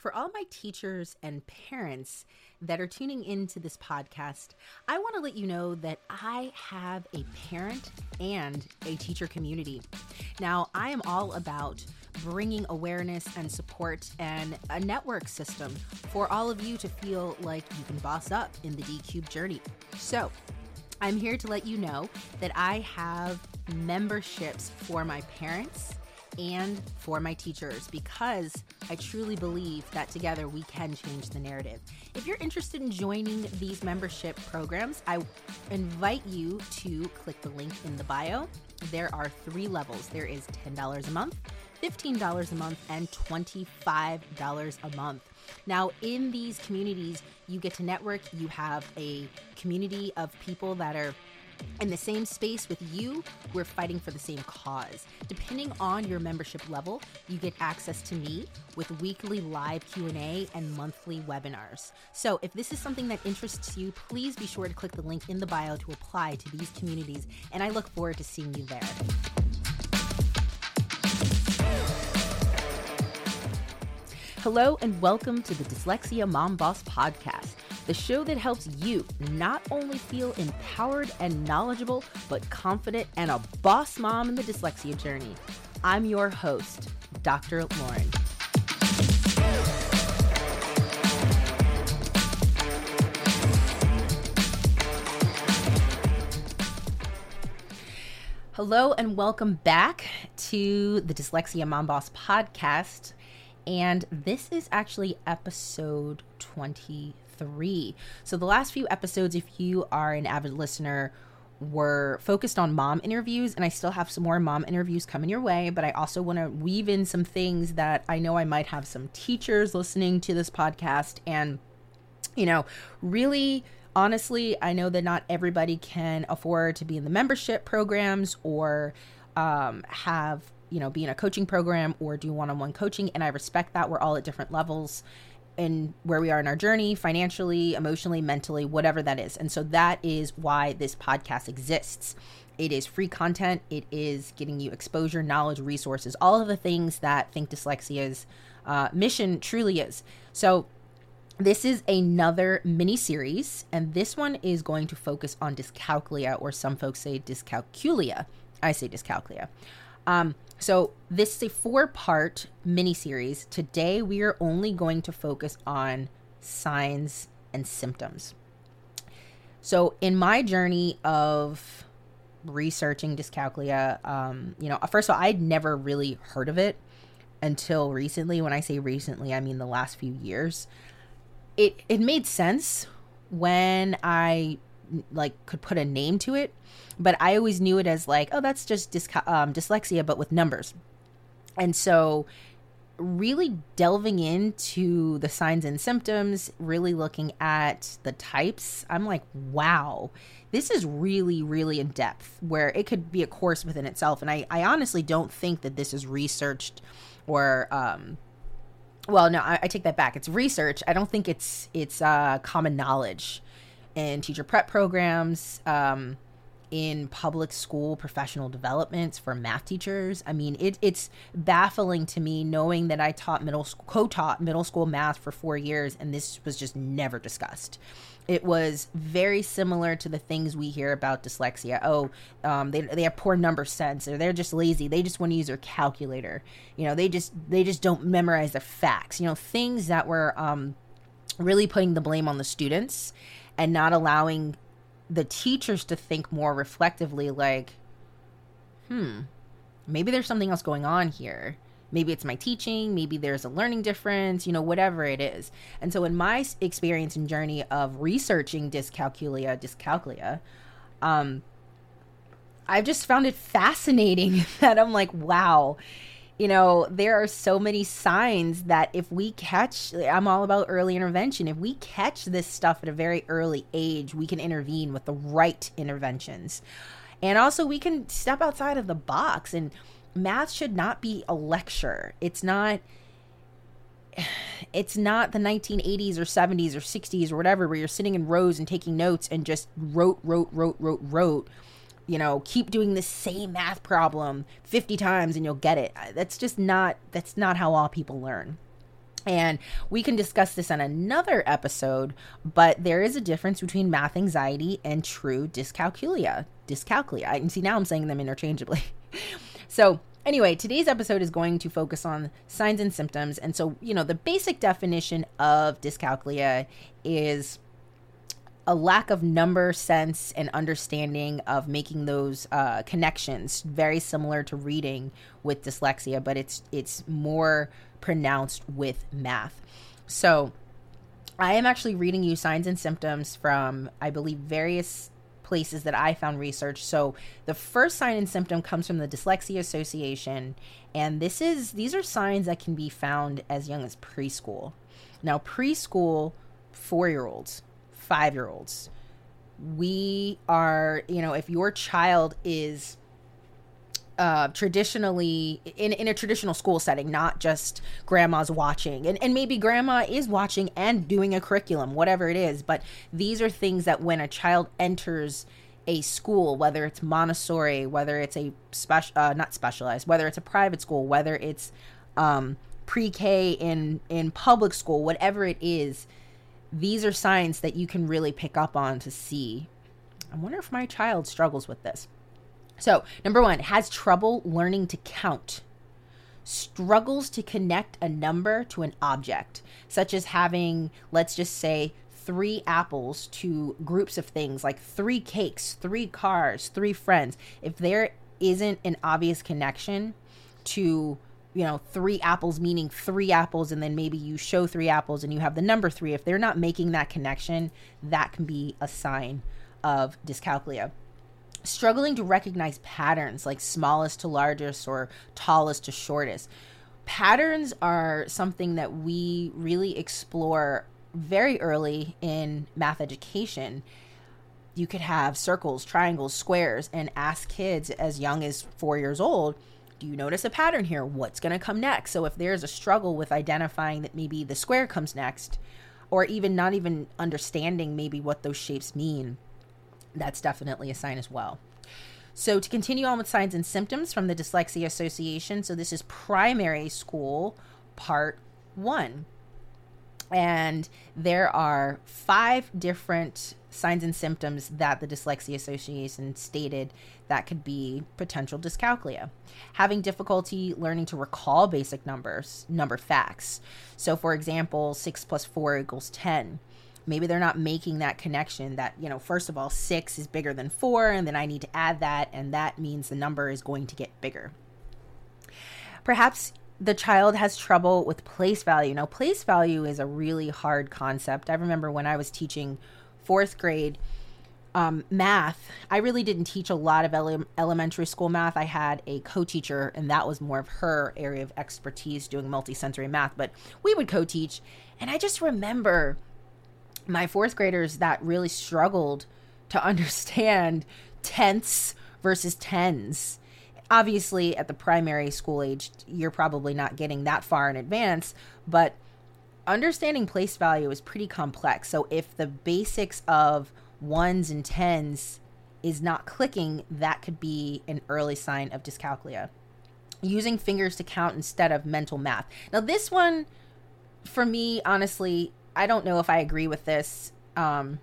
For all my teachers and parents that are tuning into this podcast, I want to let you know that I have a parent and a teacher community. Now, I am all about bringing awareness and support and a network system for all of you to feel like you can boss up in the D Cube journey. So, I'm here to let you know that I have memberships for my parents and for my teachers because I truly believe that together we can change the narrative. If you're interested in joining these membership programs, I invite you to click the link in the bio. There are three levels there is $10 a month, $15 a month, and $25 a month. Now, in these communities, you get to network, you have a community of people that are in the same space with you, we're fighting for the same cause. Depending on your membership level, you get access to me with weekly live Q&A and monthly webinars. So, if this is something that interests you, please be sure to click the link in the bio to apply to these communities, and I look forward to seeing you there. Hello and welcome to the Dyslexia Mom Boss podcast, the show that helps you not only feel empowered and knowledgeable, but confident and a boss mom in the dyslexia journey. I'm your host, Dr. Lauren. Hello and welcome back to the Dyslexia Mom Boss podcast. And this is actually episode 23. So, the last few episodes, if you are an avid listener, were focused on mom interviews, and I still have some more mom interviews coming your way. But I also want to weave in some things that I know I might have some teachers listening to this podcast, and you know, really honestly, I know that not everybody can afford to be in the membership programs or um, have you know be in a coaching program or do one-on-one coaching and i respect that. We're all at different levels and where we are in our journey financially emotionally mentally whatever that is. And so that is why this podcast exists. It is free content. It is getting you exposure knowledge resources all of the things that think dyslexia's uh, mission truly is. So this is another mini series and this one is going to focus on dyscalculia or some folks say dyscalculia. I say dyscalculia um, so this is a four-part mini-series. Today we are only going to focus on signs and symptoms. So in my journey of researching dyscalculia, um, you know, first of all, I'd never really heard of it until recently. When I say recently, I mean the last few years. It it made sense when I like could put a name to it but I always knew it as like, oh, that's just dys- um, dyslexia, but with numbers. And so, really delving into the signs and symptoms, really looking at the types, I'm like, wow, this is really, really in depth where it could be a course within itself. And I, I honestly don't think that this is researched or, um, well, no, I, I take that back. It's research. I don't think it's it's uh, common knowledge in teacher prep programs. Um, in public school professional developments for math teachers. I mean, it, it's baffling to me knowing that I taught middle school, co-taught middle school math for four years, and this was just never discussed. It was very similar to the things we hear about dyslexia. Oh, um, they, they have poor number sense, or they're just lazy. They just want to use their calculator. You know, they just they just don't memorize their facts. You know, things that were um, really putting the blame on the students and not allowing the teachers to think more reflectively like hmm maybe there's something else going on here. Maybe it's my teaching. Maybe there's a learning difference you know whatever it is. And so in my experience and journey of researching dyscalculia dyscalculia um i've just found it fascinating that i'm like wow you know, there are so many signs that if we catch, I'm all about early intervention. If we catch this stuff at a very early age, we can intervene with the right interventions. And also, we can step outside of the box. And math should not be a lecture. It's not. It's not the 1980s or 70s or 60s or whatever, where you're sitting in rows and taking notes and just rote, rote, rote, rote, rote you know, keep doing the same math problem 50 times and you'll get it. That's just not that's not how all people learn. And we can discuss this on another episode, but there is a difference between math anxiety and true dyscalculia. Dyscalculia. I can see now I'm saying them interchangeably. so, anyway, today's episode is going to focus on signs and symptoms. And so, you know, the basic definition of dyscalculia is a lack of number sense and understanding of making those uh, connections very similar to reading with dyslexia but it's it's more pronounced with math. So i am actually reading you signs and symptoms from i believe various places that i found research. So the first sign and symptom comes from the dyslexia association and this is these are signs that can be found as young as preschool. Now preschool four year olds five year olds. We are, you know, if your child is uh, traditionally in, in a traditional school setting, not just grandma's watching. And, and maybe grandma is watching and doing a curriculum, whatever it is. But these are things that when a child enters a school, whether it's Montessori, whether it's a special, uh, not specialized, whether it's a private school, whether it's um, pre-K in in public school, whatever it is, these are signs that you can really pick up on to see. I wonder if my child struggles with this. So, number one, has trouble learning to count, struggles to connect a number to an object, such as having, let's just say, three apples to groups of things like three cakes, three cars, three friends. If there isn't an obvious connection to you know, three apples meaning three apples, and then maybe you show three apples and you have the number three. If they're not making that connection, that can be a sign of dyscalculia. Struggling to recognize patterns like smallest to largest or tallest to shortest. Patterns are something that we really explore very early in math education. You could have circles, triangles, squares, and ask kids as young as four years old do you notice a pattern here? What's going to come next? So if there's a struggle with identifying that maybe the square comes next, or even not even understanding maybe what those shapes mean, that's definitely a sign as well. So to continue on with signs and symptoms from the Dyslexia Association, so this is primary school part one. And there are five different signs and symptoms that the Dyslexia Association stated that could be potential dyscalculia. Having difficulty learning to recall basic numbers, number facts. So, for example, 6 plus 4 equals 10. Maybe they're not making that connection that, you know, first of all, 6 is bigger than 4, and then I need to add that, and that means the number is going to get bigger. Perhaps the child has trouble with place value. Now, place value is a really hard concept. I remember when I was teaching fourth grade um, math, I really didn't teach a lot of ele- elementary school math. I had a co teacher, and that was more of her area of expertise doing multisensory math, but we would co teach. And I just remember my fourth graders that really struggled to understand tenths versus tens. Obviously, at the primary school age, you're probably not getting that far in advance, but understanding place value is pretty complex. So if the basics of ones and tens is not clicking, that could be an early sign of dyscalculia. Using fingers to count instead of mental math. Now, this one, for me, honestly, I don't know if I agree with this. Um,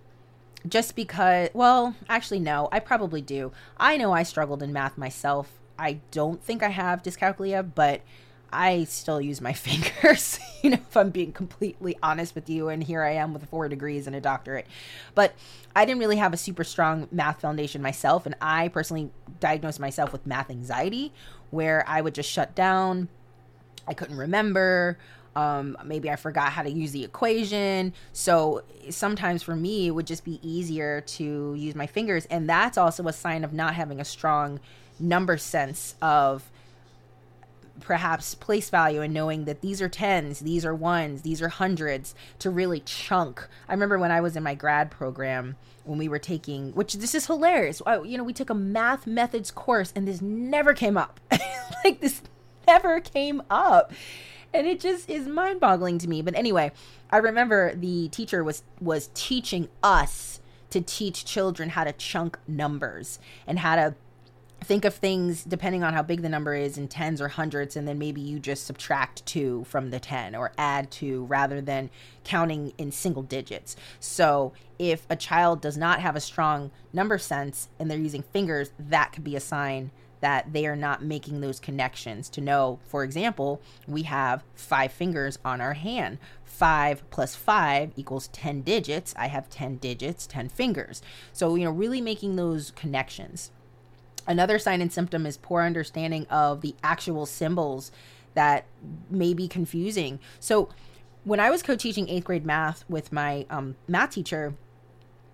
just because, well, actually, no, I probably do. I know I struggled in math myself. I don't think I have dyscalculia, but I still use my fingers, you know, if I'm being completely honest with you. And here I am with four degrees and a doctorate. But I didn't really have a super strong math foundation myself. And I personally diagnosed myself with math anxiety, where I would just shut down. I couldn't remember. Um, maybe I forgot how to use the equation. So sometimes for me, it would just be easier to use my fingers. And that's also a sign of not having a strong number sense of perhaps place value and knowing that these are tens, these are ones, these are hundreds to really chunk. I remember when I was in my grad program when we were taking, which this is hilarious. I, you know, we took a math methods course and this never came up. like this never came up. And it just is mind-boggling to me. But anyway, I remember the teacher was was teaching us to teach children how to chunk numbers and how to think of things depending on how big the number is in tens or hundreds and then maybe you just subtract 2 from the 10 or add 2 rather than counting in single digits. So if a child does not have a strong number sense and they're using fingers that could be a sign that they are not making those connections. To know for example we have five fingers on our hand. 5 plus 5 equals 10 digits. I have 10 digits 10 fingers. So you know really making those connections Another sign and symptom is poor understanding of the actual symbols that may be confusing. So, when I was co teaching eighth grade math with my um, math teacher,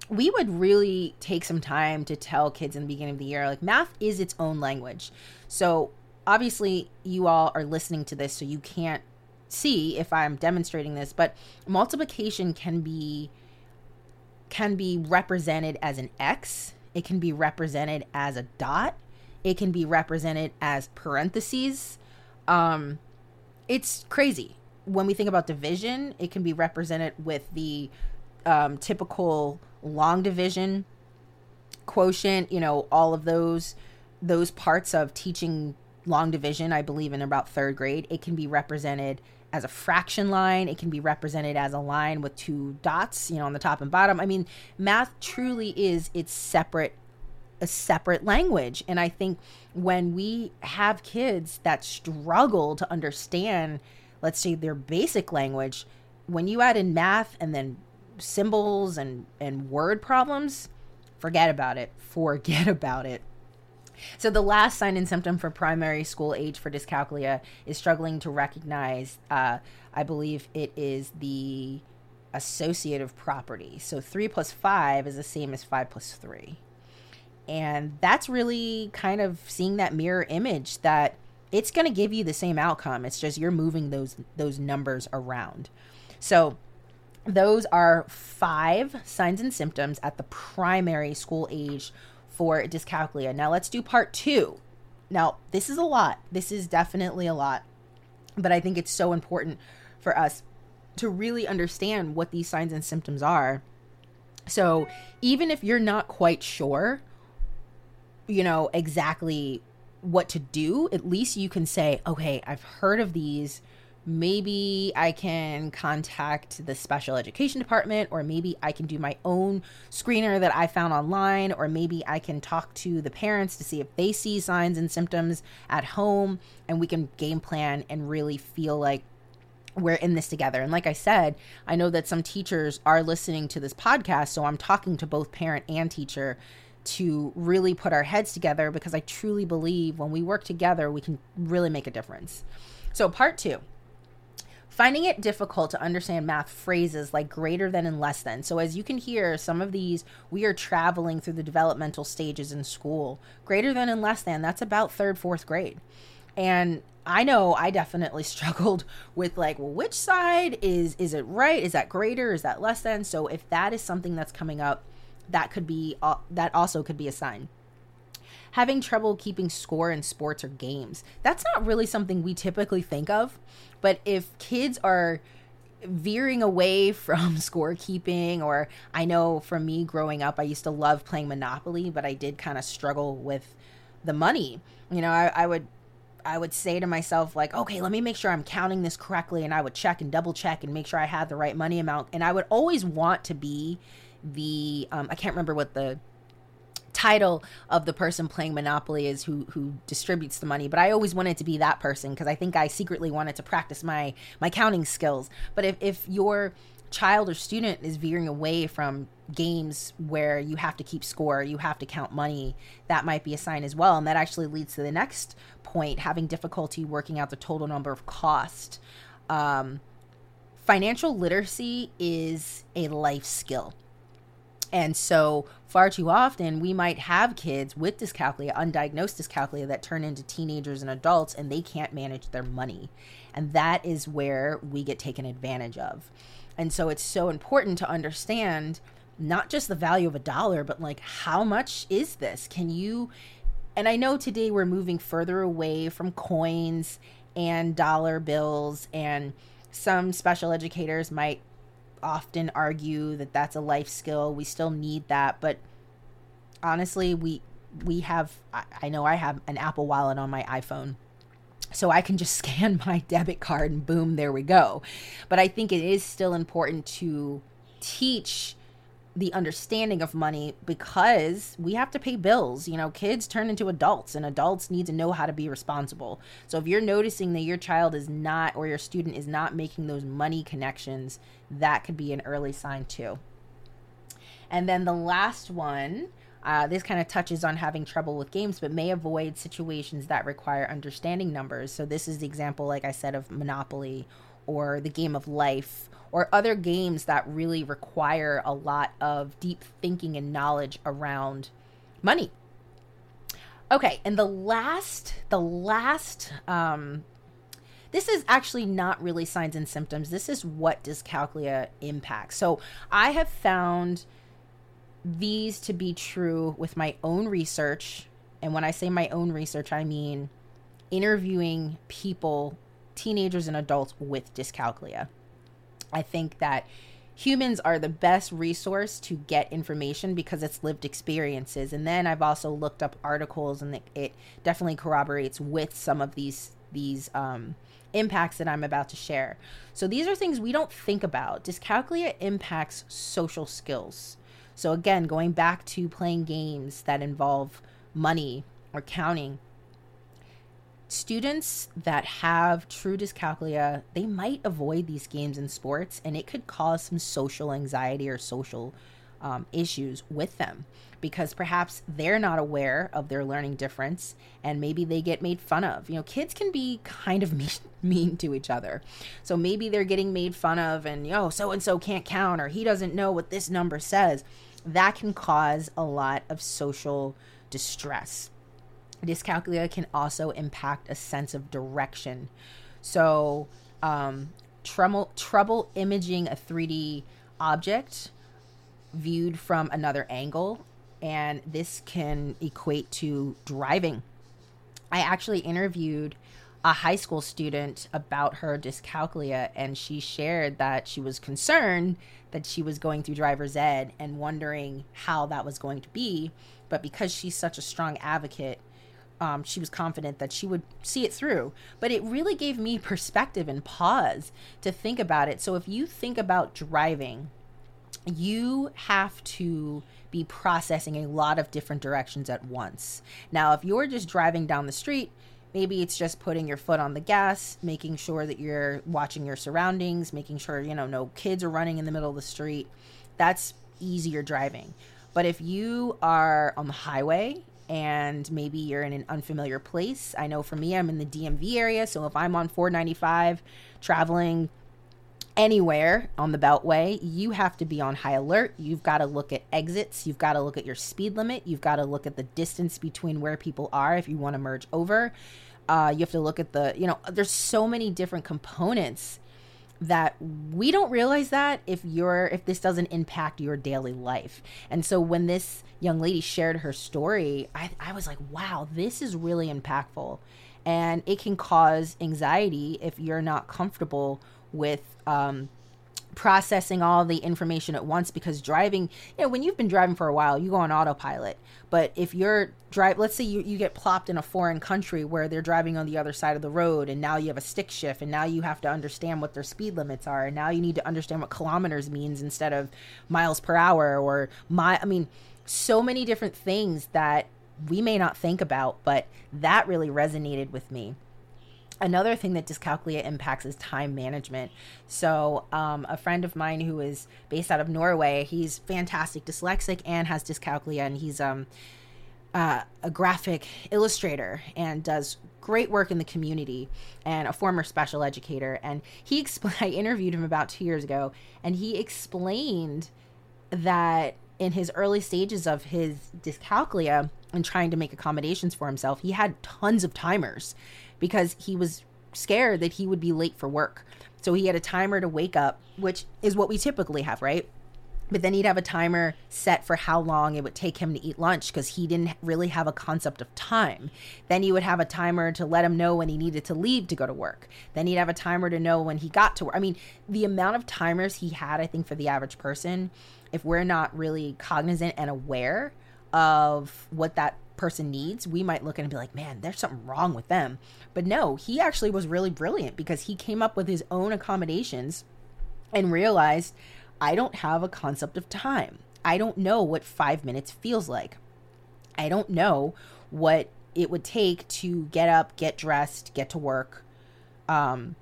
we would really take some time to tell kids in the beginning of the year like, math is its own language. So, obviously, you all are listening to this, so you can't see if I'm demonstrating this, but multiplication can be can be represented as an x it can be represented as a dot. It can be represented as parentheses. Um, it's crazy. When we think about division, it can be represented with the um, typical long division quotient, you know, all of those those parts of teaching long division, I believe in about 3rd grade, it can be represented as a fraction line. It can be represented as a line with two dots, you know, on the top and bottom. I mean, math truly is its separate a separate language. And I think when we have kids that struggle to understand, let's say their basic language, when you add in math and then symbols and and word problems, forget about it. Forget about it. So, the last sign and symptom for primary school age for dyscalculia is struggling to recognize, uh, I believe it is the associative property. So, 3 plus 5 is the same as 5 plus 3. And that's really kind of seeing that mirror image that it's going to give you the same outcome. It's just you're moving those those numbers around. So, those are five signs and symptoms at the primary school age for dyscalculia. Now let's do part two. Now, this is a lot. This is definitely a lot. But I think it's so important for us to really understand what these signs and symptoms are. So, even if you're not quite sure, you know, exactly what to do, at least you can say, okay, I've heard of these maybe I can contact the special education department, or maybe I can do my own screener that I found online, or maybe I can talk to the parents to see if they see signs and symptoms at home, and we can game plan and really feel like we're in this together. And like I said, I know that some teachers are listening to this podcast, so I'm talking to both parent and teacher to really put our heads together because I truly believe when we work together, we can really make a difference. So, part two finding it difficult to understand math phrases like greater than and less than. So, as you can hear, some of these we are traveling through the developmental stages in school. Greater than and less than, that's about third, fourth grade. And I know I definitely struggled with like, well, which side is is it right? Is that greater? Is that less than? So if that is something that's coming up, that could be uh, that also could be a sign having trouble keeping score in sports or games. That's not really something we typically think of, but if kids are veering away from scorekeeping, or I know for me growing up, I used to love playing Monopoly, but I did kind of struggle with the money. You know, I, I would I would say to myself, like, okay, let me make sure I'm counting this correctly. And I would check and double check and make sure I had the right money amount. And I would always want to be the, um, I can't remember what the title of the person playing Monopoly is who who distributes the money. But I always wanted to be that person because I think I secretly wanted to practice my my counting skills. But if if your child or student is veering away from games where you have to keep score, you have to count money, that might be a sign as well. And that actually leads to the next point having difficulty working out the total number of cost. Um, financial literacy is a life skill And so, far too often, we might have kids with dyscalculia, undiagnosed dyscalculia, that turn into teenagers and adults and they can't manage their money. And that is where we get taken advantage of. And so, it's so important to understand not just the value of a dollar, but like how much is this? Can you? And I know today we're moving further away from coins and dollar bills, and some special educators might often argue that that's a life skill. We still need that, but honestly, we we have I know I have an Apple Wallet on my iPhone. So I can just scan my debit card and boom, there we go. But I think it is still important to teach the understanding of money because we have to pay bills. You know, kids turn into adults and adults need to know how to be responsible. So if you're noticing that your child is not or your student is not making those money connections, that could be an early sign too. And then the last one, uh, this kind of touches on having trouble with games, but may avoid situations that require understanding numbers. So this is the example, like I said, of Monopoly or the game of life or other games that really require a lot of deep thinking and knowledge around money. Okay, and the last, the last, um, this is actually not really signs and symptoms. This is what dyscalculia impacts. So I have found these to be true with my own research. And when I say my own research, I mean interviewing people, teenagers and adults with dyscalculia. I think that humans are the best resource to get information because it's lived experiences. And then I've also looked up articles, and it, it definitely corroborates with some of these these um, impacts that I'm about to share. So these are things we don't think about. Dyscalculia impacts social skills. So again, going back to playing games that involve money or counting, students that have true dyscalculia, they might avoid these games and sports, and it could cause some social anxiety or social um, issues with them because perhaps they're not aware of their learning difference and maybe they get made fun of. You know, kids can be kind of mean, mean to each other. So maybe they're getting made fun of and, yo, so and so can't count or he doesn't know what this number says. That can cause a lot of social distress. Dyscalculia can also impact a sense of direction. So, um, trouble, trouble imaging a 3D object viewed from another angle, and this can equate to driving. I actually interviewed a high school student about her dyscalculia, and she shared that she was concerned that she was going through driver's ed and wondering how that was going to be. But because she's such a strong advocate, um, she was confident that she would see it through. But it really gave me perspective and pause to think about it. So if you think about driving, you have to be processing a lot of different directions at once. Now, if you're just driving down the street, maybe it's just putting your foot on the gas, making sure that you're watching your surroundings, making sure, you know, no kids are running in the middle of the street. That's easier driving. But if you are on the highway and maybe you're in an unfamiliar place. I know for me, I'm in the DMV area. So if I'm on 495 traveling anywhere on the Beltway, you have to be on high alert. You've got to look at exits. You've got to look at your speed limit. You've got to look at the distance between where people are if you want to merge over. Uh, you have to look at the, you know, there's so many different components that we don't realize that if you're if this doesn't impact your daily life. And so when this young lady shared her story i, I was like wow this is really impactful. And it can cause anxiety if you're not comfortable with um, processing all the information at once because driving you know when you've been driving for a while you go on autopilot. But if you're drive let's say you, you get plopped in a foreign country where they're driving on the other side of the road and now you have a stick shift and now you have to understand what their speed limits are and now you need to understand what kilometers means instead of miles per hour or my i mean so many different things that we may not think about but that really resonated with me Another thing that dyscalculia impacts is time management. So, um, a friend of mine who is based out of Norway, he's fantastic dyslexic and has dyscalculia, and he's um, uh, a graphic illustrator and does great work in the community and a former special educator. And he, expl- I interviewed him about two years ago, and he explained that in his early stages of his dyscalculia and trying to make accommodations for himself, he had tons of timers because he was scared that he would be late for work. So he had a timer to wake up, which is what we typically have, right? But then he'd have a timer set for how long it would take him to eat lunch because he didn't really have a concept of time. Then he would have a timer to let him know when he needed to leave to go to work. Then he'd have a timer to know when he got to work. I mean, the amount of timers he had, I think, for the average person, if we're not really cognizant and aware of what that person needs, we might look and be like, man, there's something wrong with them. But no, he actually was really brilliant because he came up with his own accommodations and realized I don't have a concept of time. I don't know what five minutes feels like. I don't know what it would take to get up, get dressed, get to work, um,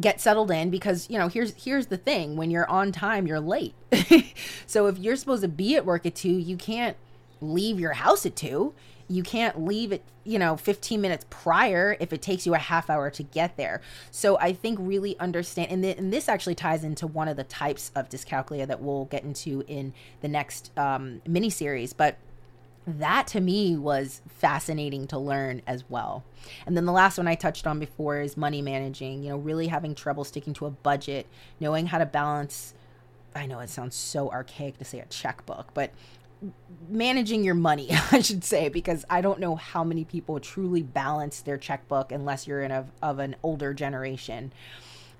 get settled in because you know here's here's the thing when you're on time you're late so if you're supposed to be at work at 2 you can't leave your house at 2 you can't leave it you know 15 minutes prior if it takes you a half hour to get there so i think really understand and, th- and this actually ties into one of the types of dyscalculia that we'll get into in the next um, mini series but that to me was fascinating to learn as well. And then the last one I touched on before is money managing, you know, really having trouble sticking to a budget, knowing how to balance. I know it sounds so archaic to say a checkbook, but managing your money, I should say, because I don't know how many people truly balance their checkbook unless you're in a, of an older generation.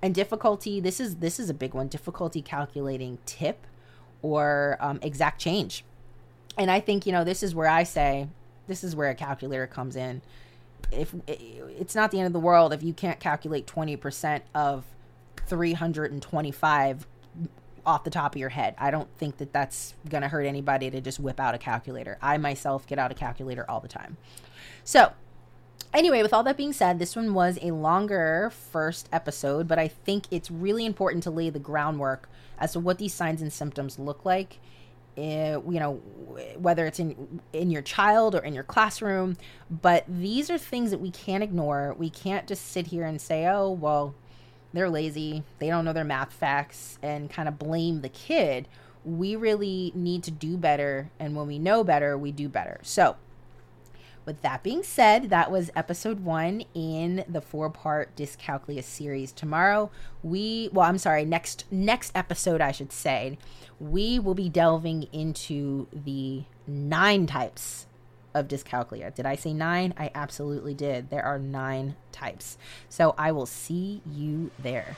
And difficulty, this is this is a big one. Difficulty calculating tip or um, exact change and I think, you know, this is where I say, this is where a calculator comes in. If it's not the end of the world if you can't calculate 20% of 325 off the top of your head. I don't think that that's going to hurt anybody to just whip out a calculator. I myself get out a calculator all the time. So, anyway, with all that being said, this one was a longer first episode, but I think it's really important to lay the groundwork as to what these signs and symptoms look like uh, you know whether it's in in your child or in your classroom but these are things that we can't ignore we can't just sit here and say oh well they're lazy they don't know their math facts and kind of blame the kid we really need to do better and when we know better we do better so with that being said, that was episode one in the four part dyscalculia series. Tomorrow, we, well, I'm sorry, next, next episode, I should say, we will be delving into the nine types of dyscalculia. Did I say nine? I absolutely did. There are nine types. So I will see you there.